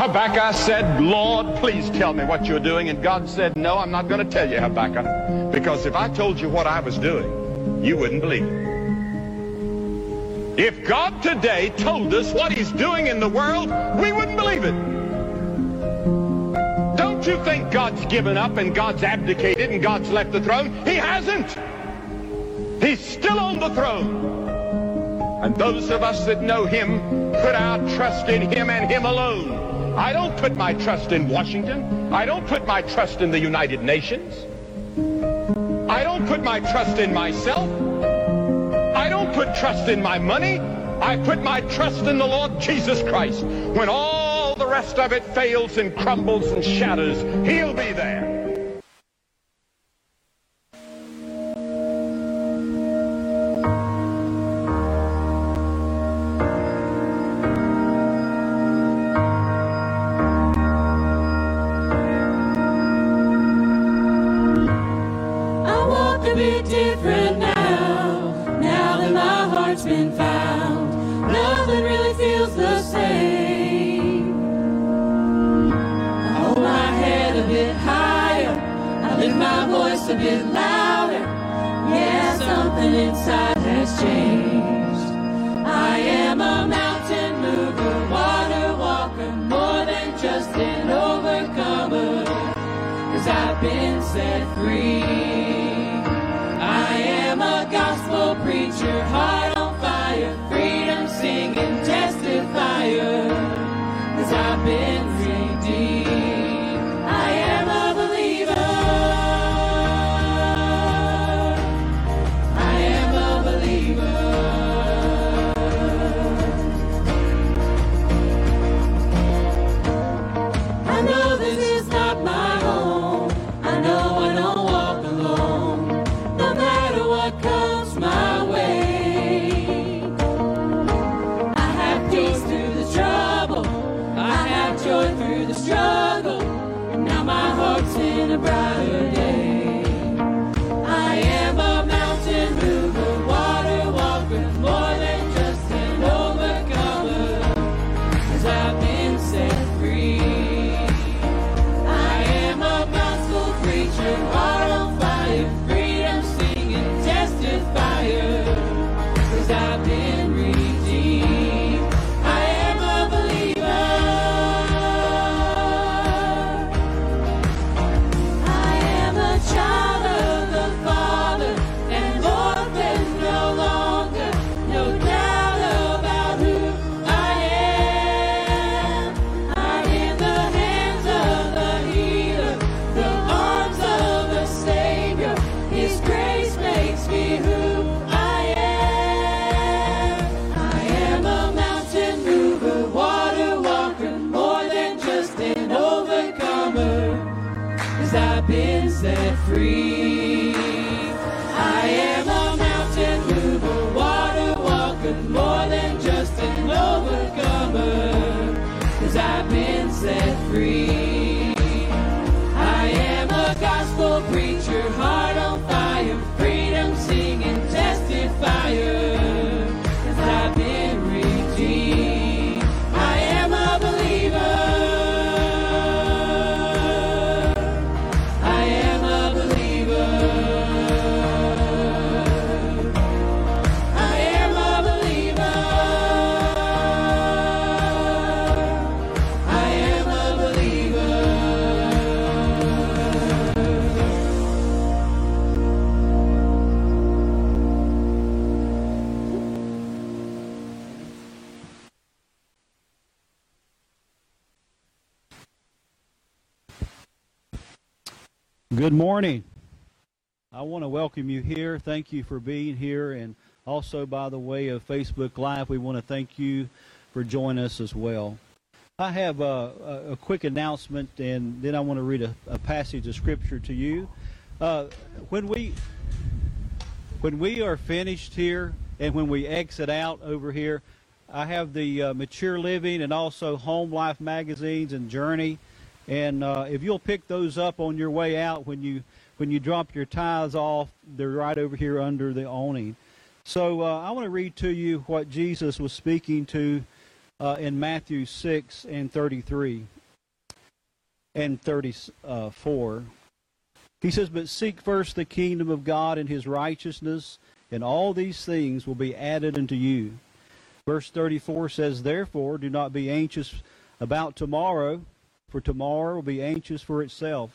Habakkuk said, Lord, please tell me what you're doing. And God said, no, I'm not going to tell you, Habakkuk. Because if I told you what I was doing, you wouldn't believe it. If God today told us what he's doing in the world, we wouldn't believe it. Don't you think God's given up and God's abdicated and God's left the throne? He hasn't. He's still on the throne. And those of us that know him put our trust in him and him alone. I don't put my trust in Washington. I don't put my trust in the United Nations. I don't put my trust in myself. I don't put trust in my money. I put my trust in the Lord Jesus Christ. When all the rest of it fails and crumbles and shatters, he'll be there. set free. Good morning. I want to welcome you here. Thank you for being here. And also, by the way of Facebook Live, we want to thank you for joining us as well. I have a, a, a quick announcement, and then I want to read a, a passage of Scripture to you. Uh, when we when we are finished here, and when we exit out over here, I have the uh, Mature Living and also Home Life magazines and Journey and uh, if you'll pick those up on your way out when you when you drop your tithes off, they're right over here under the awning. So uh, I want to read to you what Jesus was speaking to uh, in Matthew 6 and 33 and 34. He says, But seek first the kingdom of God and his righteousness, and all these things will be added unto you. Verse 34 says, Therefore, do not be anxious about tomorrow, for tomorrow will be anxious for itself.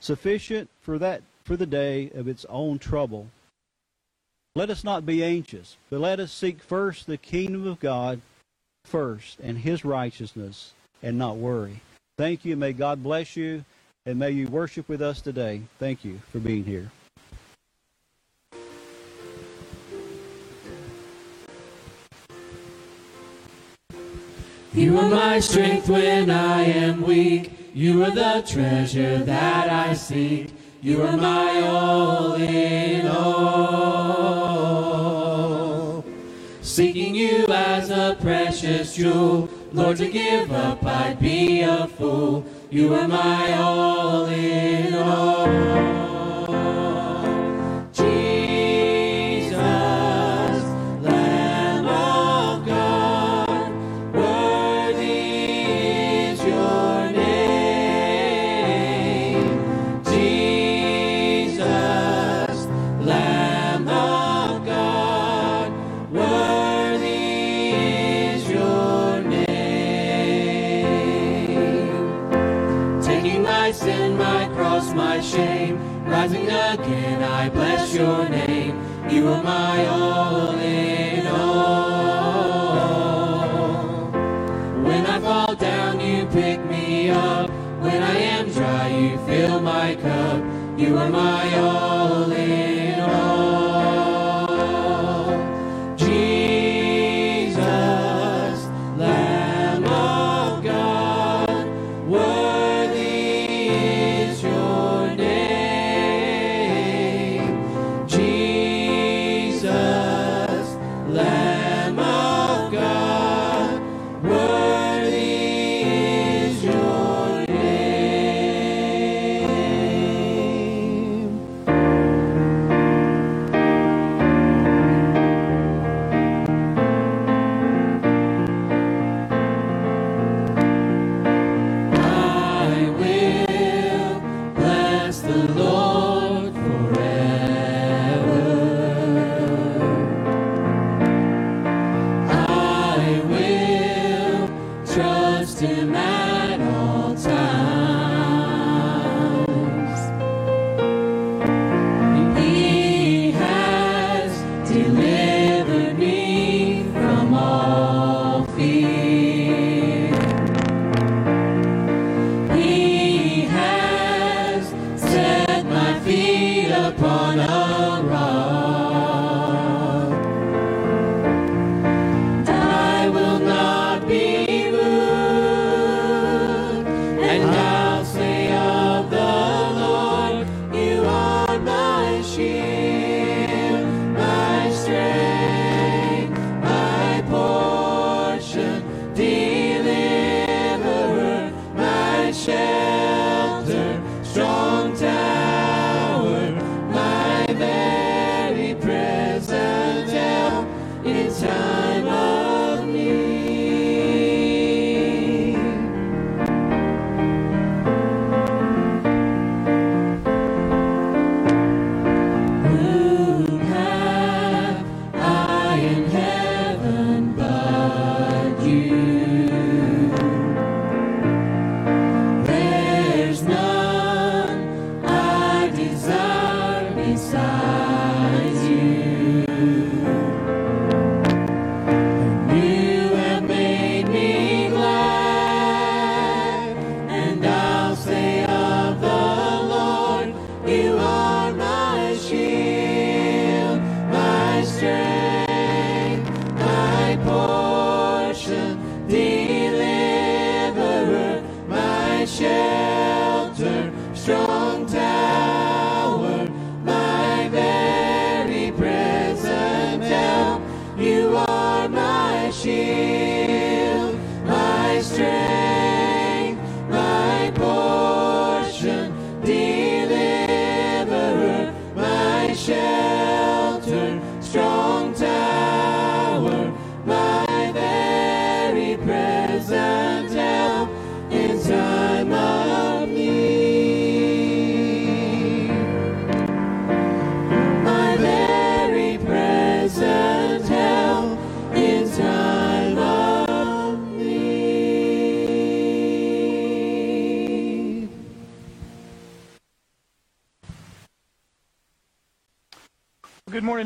Sufficient for that for the day of its own trouble. Let us not be anxious, but let us seek first the kingdom of God first and his righteousness and not worry. Thank you. May God bless you and may you worship with us today. Thank you for being here. You are my strength when I am weak. You are the treasure that I seek. You are my all in all. Seeking you as a precious jewel. Lord, to give up, I'd be a fool. You are my all in all. I bless your name. You are my all in all. When I fall down, you pick me up. When I am dry, you fill my cup. You are my all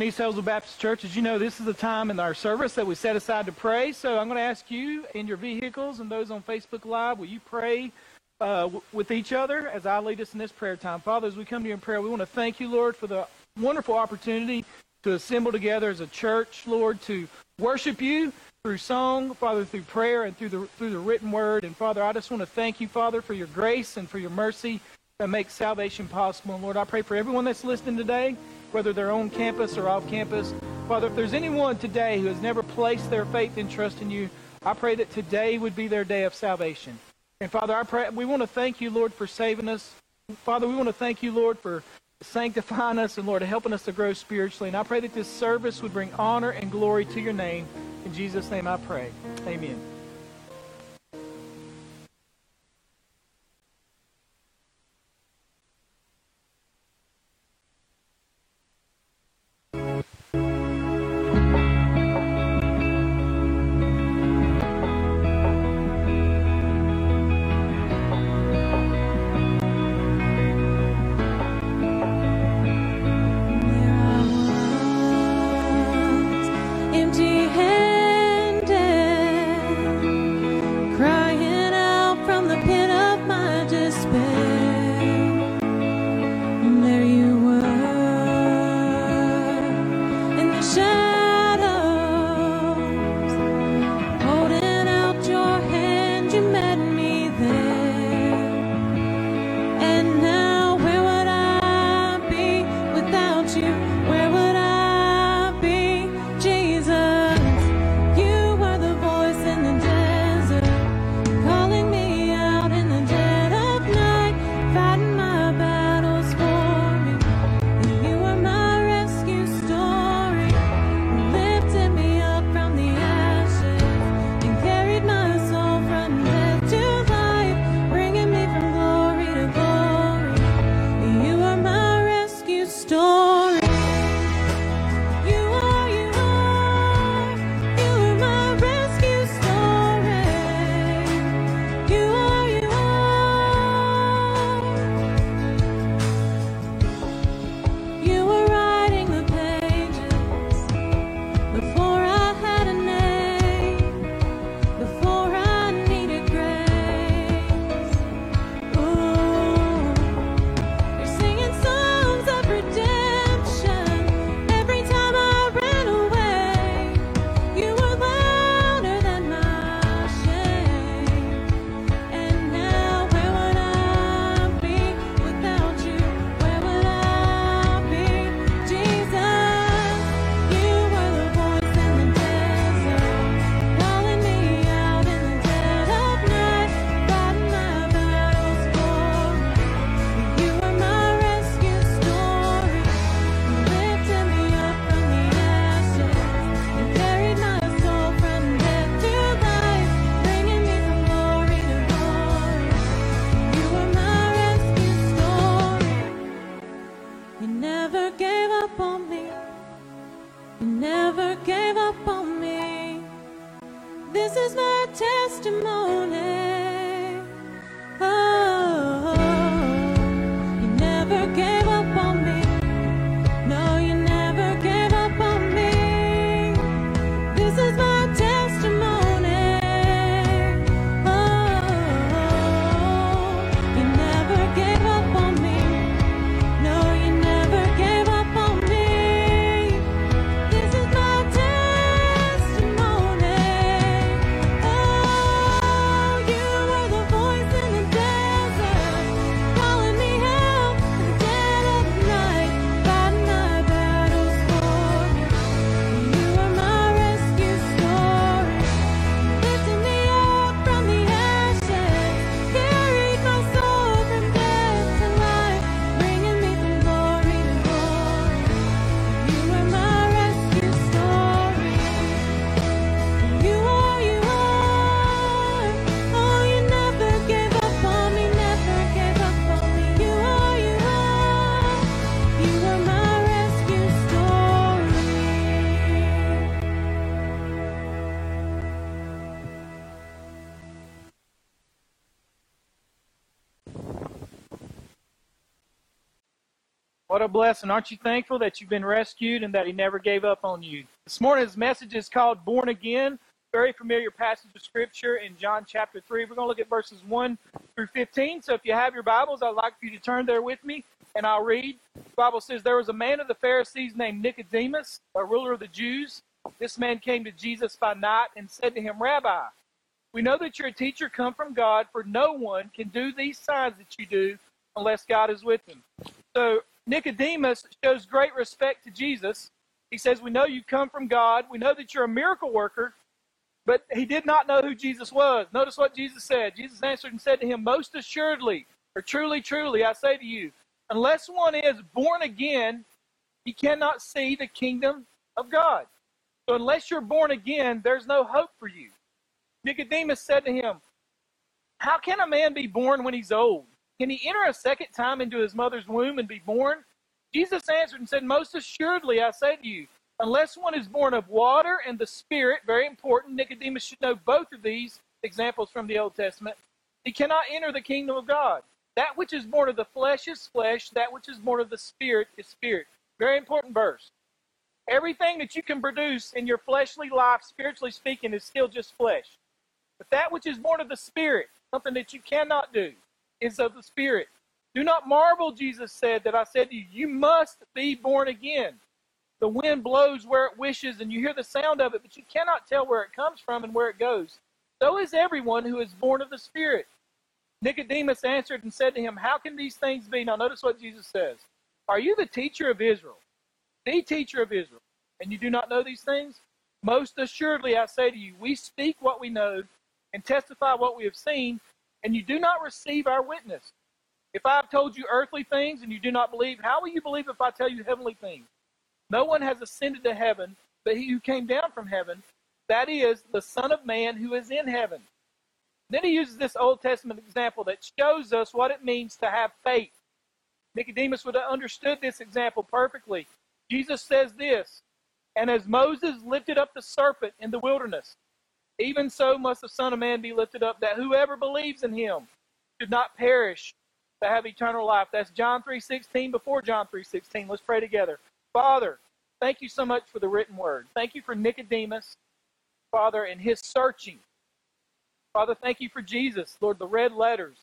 East Hillsville Baptist Church. As you know, this is the time in our service that we set aside to pray. So I'm going to ask you in your vehicles and those on Facebook Live, will you pray uh, w- with each other as I lead us in this prayer time? Father, as we come to you in prayer, we want to thank you, Lord, for the wonderful opportunity to assemble together as a church, Lord, to worship you through song, Father, through prayer and through the through the written word. And Father, I just want to thank you, Father, for your grace and for your mercy that makes salvation possible. And Lord, I pray for everyone that's listening today whether they're on campus or off campus. Father, if there's anyone today who has never placed their faith and trust in you, I pray that today would be their day of salvation. And Father, I pray we want to thank you, Lord, for saving us. Father, we want to thank you, Lord, for sanctifying us and Lord, helping us to grow spiritually. And I pray that this service would bring honor and glory to your name. In Jesus' name I pray. Amen. This is my testimony. What a blessing. Aren't you thankful that you've been rescued and that He never gave up on you? This morning's message is called Born Again. Very familiar passage of Scripture in John chapter 3. We're going to look at verses 1 through 15. So if you have your Bibles, I'd like for you to turn there with me and I'll read. The Bible says, There was a man of the Pharisees named Nicodemus, a ruler of the Jews. This man came to Jesus by night and said to him, Rabbi, we know that you're a teacher come from God, for no one can do these signs that you do unless God is with him. So Nicodemus shows great respect to Jesus. He says, We know you come from God. We know that you're a miracle worker. But he did not know who Jesus was. Notice what Jesus said. Jesus answered and said to him, Most assuredly, or truly, truly, I say to you, unless one is born again, he cannot see the kingdom of God. So unless you're born again, there's no hope for you. Nicodemus said to him, How can a man be born when he's old? Can he enter a second time into his mother's womb and be born? Jesus answered and said, Most assuredly, I say to you, unless one is born of water and the Spirit, very important, Nicodemus should know both of these examples from the Old Testament, he cannot enter the kingdom of God. That which is born of the flesh is flesh, that which is born of the Spirit is spirit. Very important verse. Everything that you can produce in your fleshly life, spiritually speaking, is still just flesh. But that which is born of the Spirit, something that you cannot do, is of the Spirit. Do not marvel, Jesus said, that I said to you, you must be born again. The wind blows where it wishes, and you hear the sound of it, but you cannot tell where it comes from and where it goes. So is everyone who is born of the Spirit. Nicodemus answered and said to him, How can these things be? Now, notice what Jesus says. Are you the teacher of Israel? The teacher of Israel. And you do not know these things? Most assuredly, I say to you, we speak what we know and testify what we have seen, and you do not receive our witness. If I have told you earthly things and you do not believe, how will you believe if I tell you heavenly things? No one has ascended to heaven but he who came down from heaven, that is, the Son of Man who is in heaven. Then he uses this Old Testament example that shows us what it means to have faith. Nicodemus would have understood this example perfectly. Jesus says this, and as Moses lifted up the serpent in the wilderness, even so must the Son of Man be lifted up, that whoever believes in him should not perish, but have eternal life. That's John 3.16 before John 3.16. Let's pray together. Father, thank you so much for the written word. Thank you for Nicodemus, Father, and his searching. Father, thank you for Jesus, Lord, the red letters.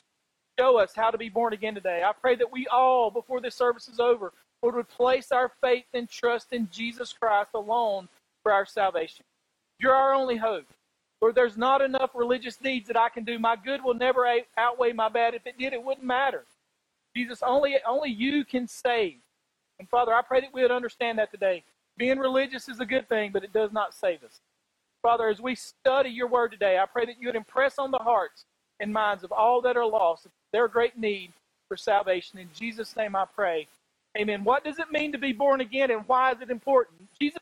Show us how to be born again today. I pray that we all, before this service is over, Lord, would place our faith and trust in Jesus Christ alone for our salvation. You're our only hope. Lord, there's not enough religious deeds that I can do. My good will never outweigh my bad. If it did, it wouldn't matter. Jesus, only, only you can save. And Father, I pray that we would understand that today. Being religious is a good thing, but it does not save us. Father, as we study your word today, I pray that you would impress on the hearts and minds of all that are lost their great need for salvation. In Jesus' name I pray. Amen. What does it mean to be born again and why is it important? Jesus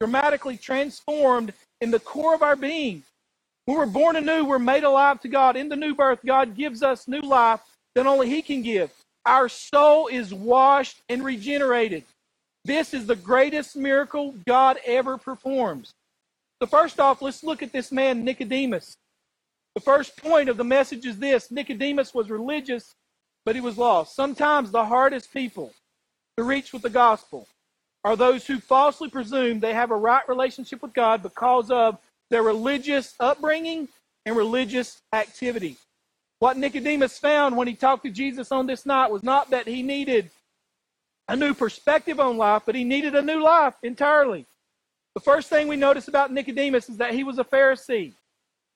dramatically transformed in the core of our being. When we're born anew, we're made alive to God. In the new birth, God gives us new life that only He can give. Our soul is washed and regenerated. This is the greatest miracle God ever performs. So, first off, let's look at this man, Nicodemus. The first point of the message is this Nicodemus was religious, but he was lost. Sometimes the hardest people to reach with the gospel are those who falsely presume they have a right relationship with God because of their religious upbringing and religious activity. What Nicodemus found when he talked to Jesus on this night was not that he needed a new perspective on life, but he needed a new life entirely. The first thing we notice about Nicodemus is that he was a Pharisee.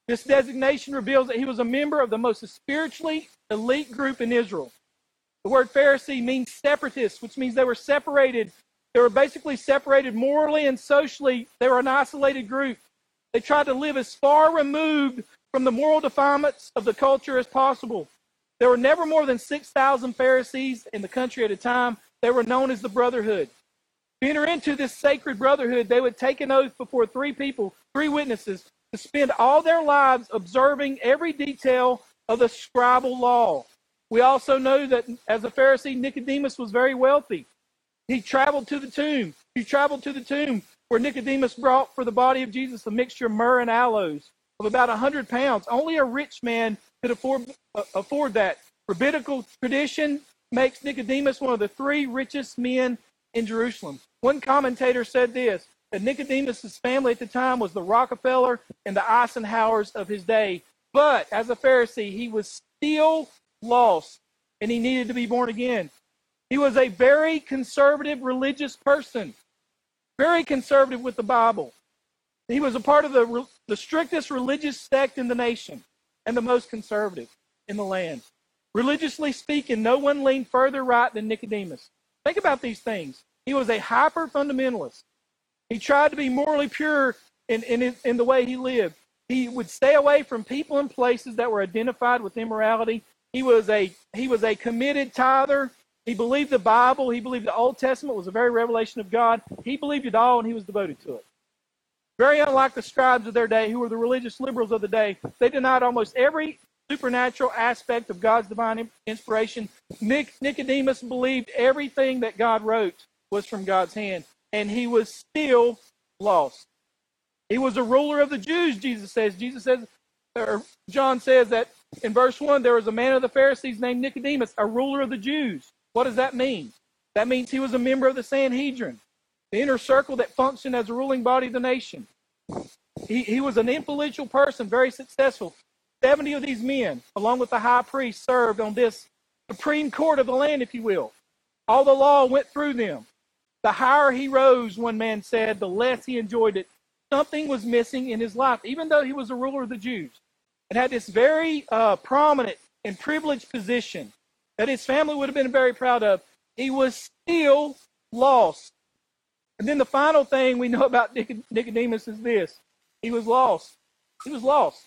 This designation reveals that he was a member of the most spiritually elite group in Israel. The word Pharisee means separatist, which means they were separated they were basically separated morally and socially. They were an isolated group. They tried to live as far removed from the moral defilements of the culture as possible. There were never more than 6,000 Pharisees in the country at a time. They were known as the Brotherhood. To enter into this sacred brotherhood, they would take an oath before three people, three witnesses, to spend all their lives observing every detail of the scribal law. We also know that as a Pharisee, Nicodemus was very wealthy. He traveled to the tomb. He traveled to the tomb where Nicodemus brought for the body of Jesus a mixture of myrrh and aloes of about 100 pounds. Only a rich man could afford, uh, afford that. Rabbinical tradition makes Nicodemus one of the three richest men in Jerusalem. One commentator said this that Nicodemus' family at the time was the Rockefeller and the Eisenhowers of his day. But as a Pharisee, he was still lost and he needed to be born again. He was a very conservative religious person, very conservative with the Bible. He was a part of the, the strictest religious sect in the nation and the most conservative in the land. Religiously speaking, no one leaned further right than Nicodemus. Think about these things. He was a hyper fundamentalist. He tried to be morally pure in, in, in the way he lived. He would stay away from people and places that were identified with immorality. He was a he was a committed tither. He believed the Bible. He believed the Old Testament was a very revelation of God. He believed it all, and he was devoted to it. Very unlike the scribes of their day, who were the religious liberals of the day, they denied almost every supernatural aspect of God's divine inspiration. Nic- Nicodemus believed everything that God wrote was from God's hand, and he was still lost. He was a ruler of the Jews, Jesus says. Jesus says, or John says that in verse 1, there was a man of the Pharisees named Nicodemus, a ruler of the Jews. What does that mean? That means he was a member of the Sanhedrin, the inner circle that functioned as a ruling body of the nation. He, he was an influential person, very successful. 70 of these men, along with the high priest, served on this supreme court of the land, if you will. All the law went through them. The higher he rose, one man said, the less he enjoyed it something was missing in his life, even though he was a ruler of the Jews and had this very uh, prominent and privileged position that his family would have been very proud of. He was still lost. And then the final thing we know about Nicodemus is this he was lost. He was lost.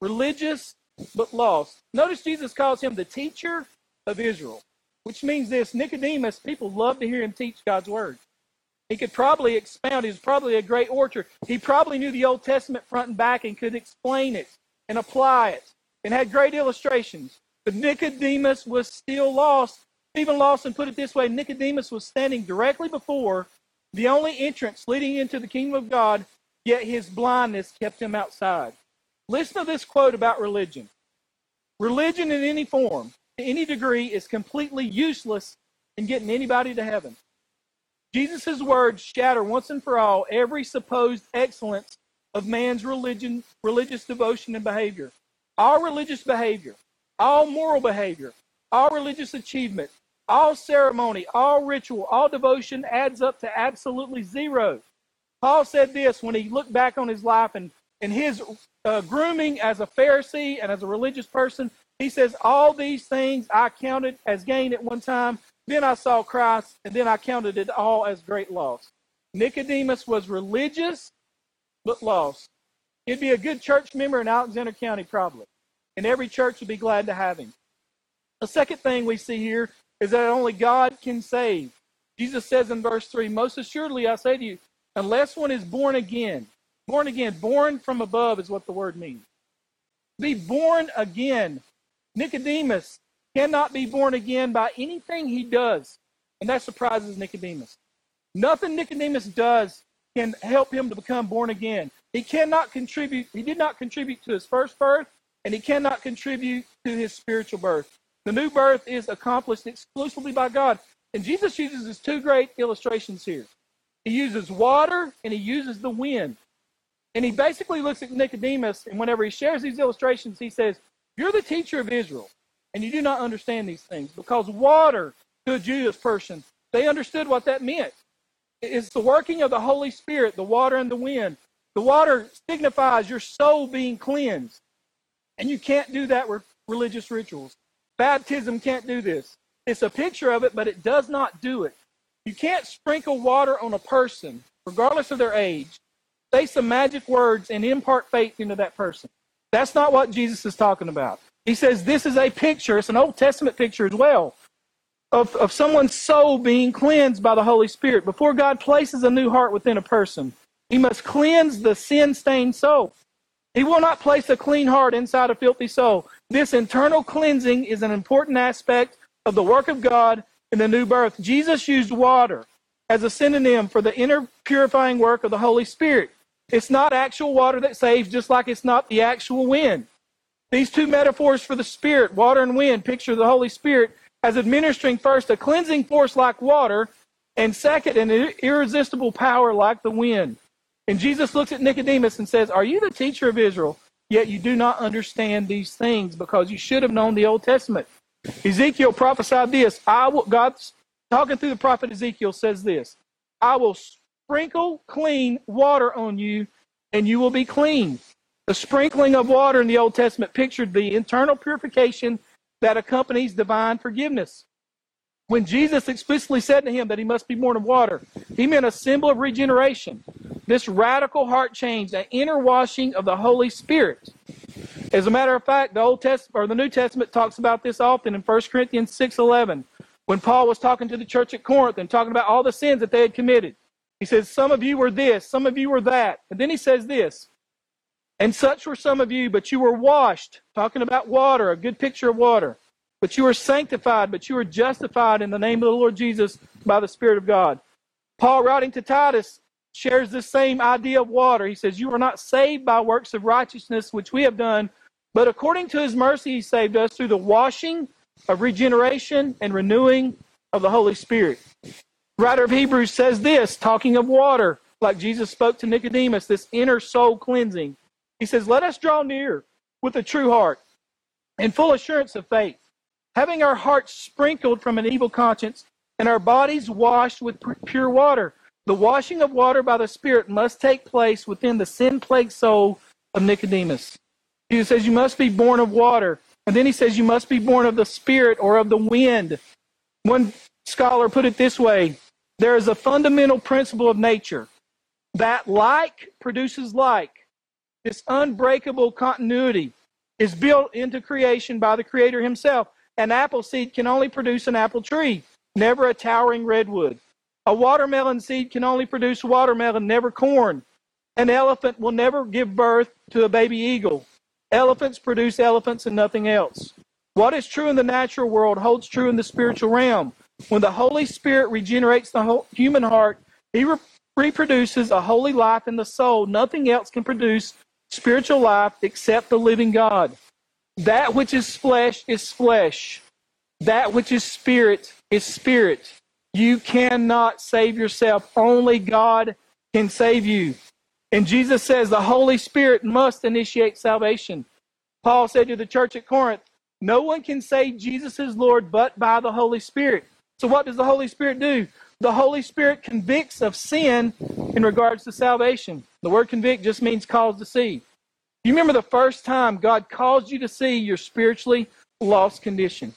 Religious, but lost. Notice Jesus calls him the teacher of Israel, which means this Nicodemus, people love to hear him teach God's word. He could probably expound. He was probably a great orator. He probably knew the Old Testament front and back and could explain it and apply it and had great illustrations. But Nicodemus was still lost. Steven Lawson put it this way Nicodemus was standing directly before the only entrance leading into the kingdom of God, yet his blindness kept him outside. Listen to this quote about religion Religion in any form, to any degree, is completely useless in getting anybody to heaven. Jesus' words shatter once and for all every supposed excellence of man's religion, religious devotion and behavior. Our religious behavior, all moral behavior, all religious achievement, all ceremony, all ritual, all devotion adds up to absolutely zero. Paul said this when he looked back on his life and, and his uh, grooming as a Pharisee and as a religious person. He says, All these things I counted as gain at one time, then I saw Christ, and then I counted it all as great loss. Nicodemus was religious, but lost. He'd be a good church member in Alexander County, probably. And every church would be glad to have him. The second thing we see here is that only God can save. Jesus says in verse 3 Most assuredly, I say to you, unless one is born again, born again, born from above is what the word means. Be born again. Nicodemus cannot be born again by anything he does. And that surprises Nicodemus. Nothing Nicodemus does can help him to become born again. He cannot contribute, he did not contribute to his first birth, and he cannot contribute to his spiritual birth. The new birth is accomplished exclusively by God. And Jesus uses two great illustrations here. He uses water and he uses the wind. And he basically looks at Nicodemus, and whenever he shares these illustrations, he says, You're the teacher of Israel and you do not understand these things because water to a Jewish person, they understood what that meant. It's the working of the Holy Spirit, the water and the wind. The water signifies your soul being cleansed. And you can't do that with religious rituals. Baptism can't do this. It's a picture of it, but it does not do it. You can't sprinkle water on a person, regardless of their age, say some magic words, and impart faith into that person. That's not what Jesus is talking about. He says this is a picture, it's an Old Testament picture as well, of, of someone's soul being cleansed by the Holy Spirit. Before God places a new heart within a person, he must cleanse the sin stained soul. He will not place a clean heart inside a filthy soul. This internal cleansing is an important aspect of the work of God in the new birth. Jesus used water as a synonym for the inner purifying work of the Holy Spirit. It's not actual water that saves, just like it's not the actual wind. These two metaphors for the Spirit, water and wind, picture the Holy Spirit as administering first a cleansing force like water, and second, an irresistible power like the wind. And Jesus looks at Nicodemus and says, Are you the teacher of Israel? Yet you do not understand these things because you should have known the Old Testament. Ezekiel prophesied this. I will, God's talking through the prophet Ezekiel says this I will sprinkle clean water on you, and you will be clean. The sprinkling of water in the Old Testament pictured the internal purification that accompanies divine forgiveness. When Jesus explicitly said to him that he must be born of water, he meant a symbol of regeneration, this radical heart change, that inner washing of the Holy Spirit. As a matter of fact, the Old Testament or the New Testament talks about this often in 1 Corinthians 6:11, when Paul was talking to the church at Corinth and talking about all the sins that they had committed. He says, "Some of you were this, some of you were that." And then he says this, "And such were some of you, but you were washed," talking about water, a good picture of water. But you were sanctified, but you were justified in the name of the Lord Jesus by the Spirit of God. Paul, writing to Titus, shares the same idea of water. He says, You are not saved by works of righteousness which we have done, but according to his mercy, he saved us through the washing of regeneration and renewing of the Holy Spirit. Writer of Hebrews says this, talking of water, like Jesus spoke to Nicodemus, this inner soul cleansing. He says, Let us draw near with a true heart and full assurance of faith having our hearts sprinkled from an evil conscience and our bodies washed with pure water. The washing of water by the Spirit must take place within the sin plagued soul of Nicodemus. He says, You must be born of water. And then he says, You must be born of the Spirit or of the wind. One scholar put it this way there is a fundamental principle of nature that like produces like. This unbreakable continuity is built into creation by the Creator Himself. An apple seed can only produce an apple tree, never a towering redwood. A watermelon seed can only produce watermelon, never corn. An elephant will never give birth to a baby eagle. Elephants produce elephants and nothing else. What is true in the natural world holds true in the spiritual realm. When the Holy Spirit regenerates the human heart, he re- reproduces a holy life in the soul. Nothing else can produce spiritual life except the living God. That which is flesh is flesh. That which is spirit is spirit. You cannot save yourself. Only God can save you. And Jesus says the Holy Spirit must initiate salvation. Paul said to the church at Corinth, No one can say Jesus is Lord but by the Holy Spirit. So, what does the Holy Spirit do? The Holy Spirit convicts of sin in regards to salvation. The word convict just means cause to see. You remember the first time God caused you to see your spiritually lost condition?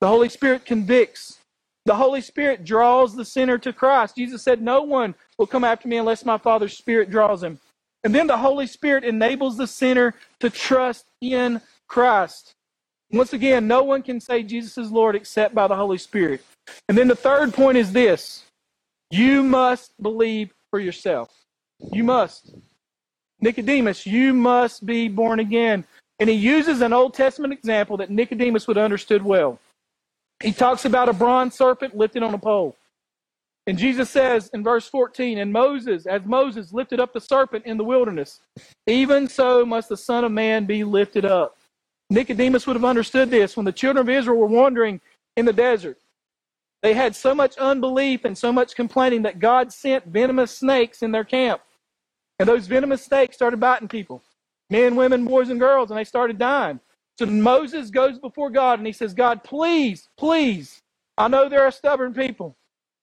The Holy Spirit convicts. The Holy Spirit draws the sinner to Christ. Jesus said, No one will come after me unless my Father's Spirit draws him. And then the Holy Spirit enables the sinner to trust in Christ. Once again, no one can say Jesus is Lord except by the Holy Spirit. And then the third point is this you must believe for yourself. You must. Nicodemus, you must be born again. And he uses an Old Testament example that Nicodemus would have understood well. He talks about a bronze serpent lifted on a pole. And Jesus says in verse 14, And Moses, as Moses lifted up the serpent in the wilderness, even so must the Son of Man be lifted up. Nicodemus would have understood this when the children of Israel were wandering in the desert. They had so much unbelief and so much complaining that God sent venomous snakes in their camp. And those venomous snakes started biting people men, women, boys, and girls, and they started dying. So Moses goes before God and he says, God, please, please, I know there are stubborn people,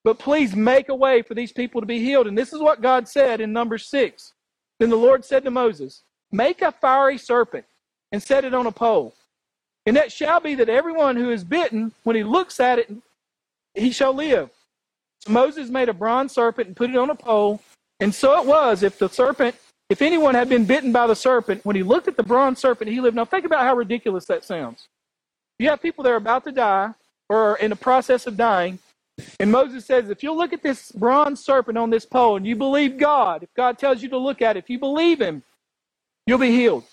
but please make a way for these people to be healed. And this is what God said in number six. Then the Lord said to Moses, Make a fiery serpent and set it on a pole. And that shall be that everyone who is bitten, when he looks at it, he shall live. So Moses made a bronze serpent and put it on a pole, and so it was, if the serpent, if anyone had been bitten by the serpent, when he looked at the bronze serpent, he lived. Now think about how ridiculous that sounds. You have people that are about to die or in the process of dying, and Moses says, if you look at this bronze serpent on this pole and you believe God, if God tells you to look at it, if you believe him, you'll be healed.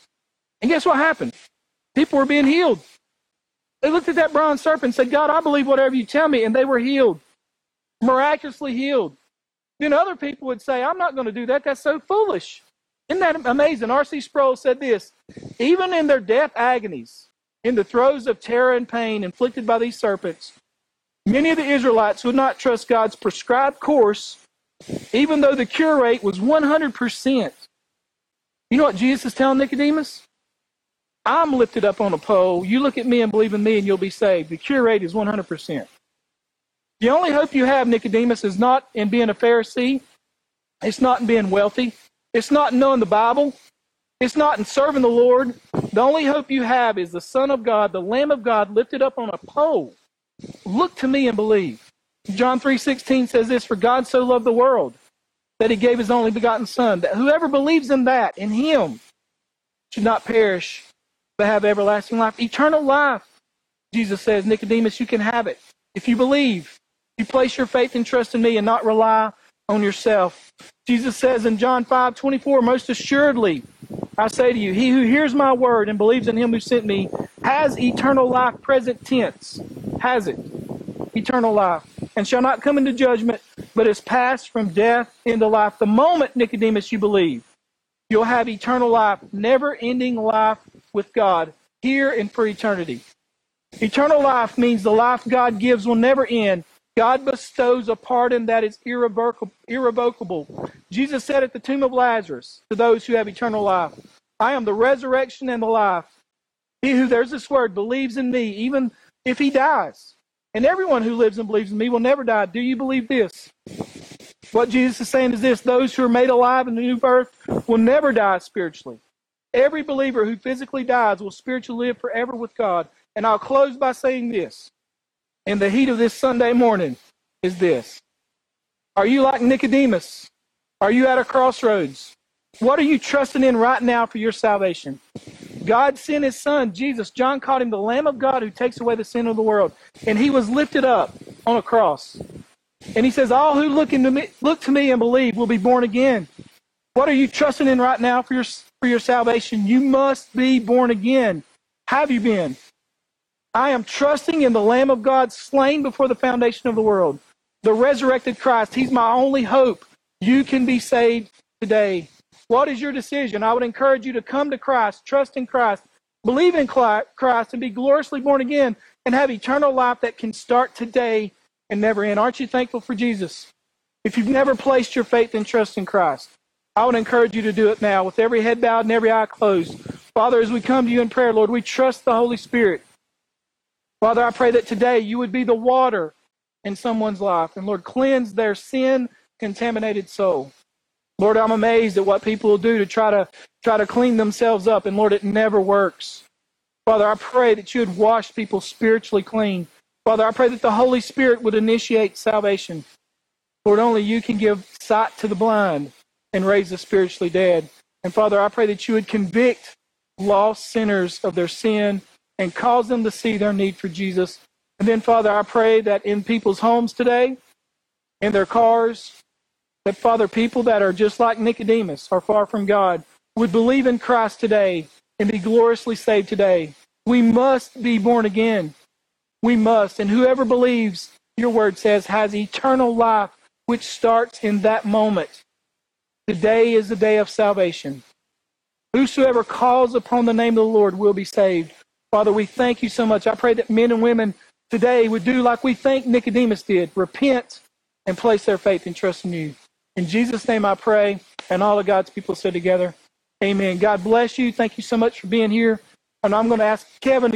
And guess what happened? People were being healed. They looked at that bronze serpent and said, God, I believe whatever you tell me, and they were healed. Miraculously healed. Then other people would say, I'm not going to do that. That's so foolish. Isn't that amazing? R.C. Sproul said this even in their death agonies, in the throes of terror and pain inflicted by these serpents, many of the Israelites would not trust God's prescribed course, even though the cure rate was 100%. You know what Jesus is telling Nicodemus? I'm lifted up on a pole. You look at me and believe in me, and you'll be saved. The cure rate is 100%. The only hope you have, Nicodemus, is not in being a Pharisee. It's not in being wealthy. It's not in knowing the Bible. It's not in serving the Lord. The only hope you have is the Son of God, the Lamb of God, lifted up on a pole. Look to me and believe. John 3:16 says this, "For God so loved the world that he gave his only begotten son, that whoever believes in that, in him, should not perish, but have everlasting life, eternal life." Jesus says, "Nicodemus, you can have it if you believe. You place your faith and trust in me and not rely on yourself." Jesus says in John 5:24, "Most assuredly, I say to you, he who hears my word and believes in him who sent me has eternal life, present tense, has it, eternal life, and shall not come into judgment, but is passed from death into life. The moment, Nicodemus, you believe, you'll have eternal life, never ending life with God, here and for eternity. Eternal life means the life God gives will never end. God bestows a pardon that is irrevocable. Jesus said at the tomb of Lazarus to those who have eternal life, I am the resurrection and the life. He who, there's this word, believes in me, even if he dies. And everyone who lives and believes in me will never die. Do you believe this? What Jesus is saying is this those who are made alive in the new birth will never die spiritually. Every believer who physically dies will spiritually live forever with God. And I'll close by saying this in the heat of this Sunday morning is this Are you like Nicodemus? Are you at a crossroads? What are you trusting in right now for your salvation? God sent his son, Jesus. John called him the Lamb of God who takes away the sin of the world. And he was lifted up on a cross. And he says, All who look, into me, look to me and believe will be born again. What are you trusting in right now for your, for your salvation? You must be born again. Have you been? I am trusting in the Lamb of God slain before the foundation of the world, the resurrected Christ. He's my only hope. You can be saved today. What is your decision? I would encourage you to come to Christ, trust in Christ, believe in Christ, and be gloriously born again and have eternal life that can start today and never end. Aren't you thankful for Jesus? If you've never placed your faith and trust in Christ, I would encourage you to do it now with every head bowed and every eye closed. Father, as we come to you in prayer, Lord, we trust the Holy Spirit. Father, I pray that today you would be the water in someone's life. And Lord, cleanse their sin contaminated soul. Lord, I'm amazed at what people will do to try to try to clean themselves up. And Lord, it never works. Father, I pray that you would wash people spiritually clean. Father, I pray that the Holy Spirit would initiate salvation. Lord, only you can give sight to the blind and raise the spiritually dead. And Father, I pray that you would convict lost sinners of their sin and cause them to see their need for Jesus. And then, Father, I pray that in people's homes today, in their cars, that, Father, people that are just like Nicodemus, are far from God, would believe in Christ today and be gloriously saved today. We must be born again. We must. And whoever believes, your word says, has eternal life, which starts in that moment. Today is the day of salvation. Whosoever calls upon the name of the Lord will be saved. Father, we thank you so much. I pray that men and women today would do like we think Nicodemus did repent and place their faith and trust in you. In Jesus' name I pray, and all of God's people said together, Amen. God bless you. Thank you so much for being here. And I'm going to ask Kevin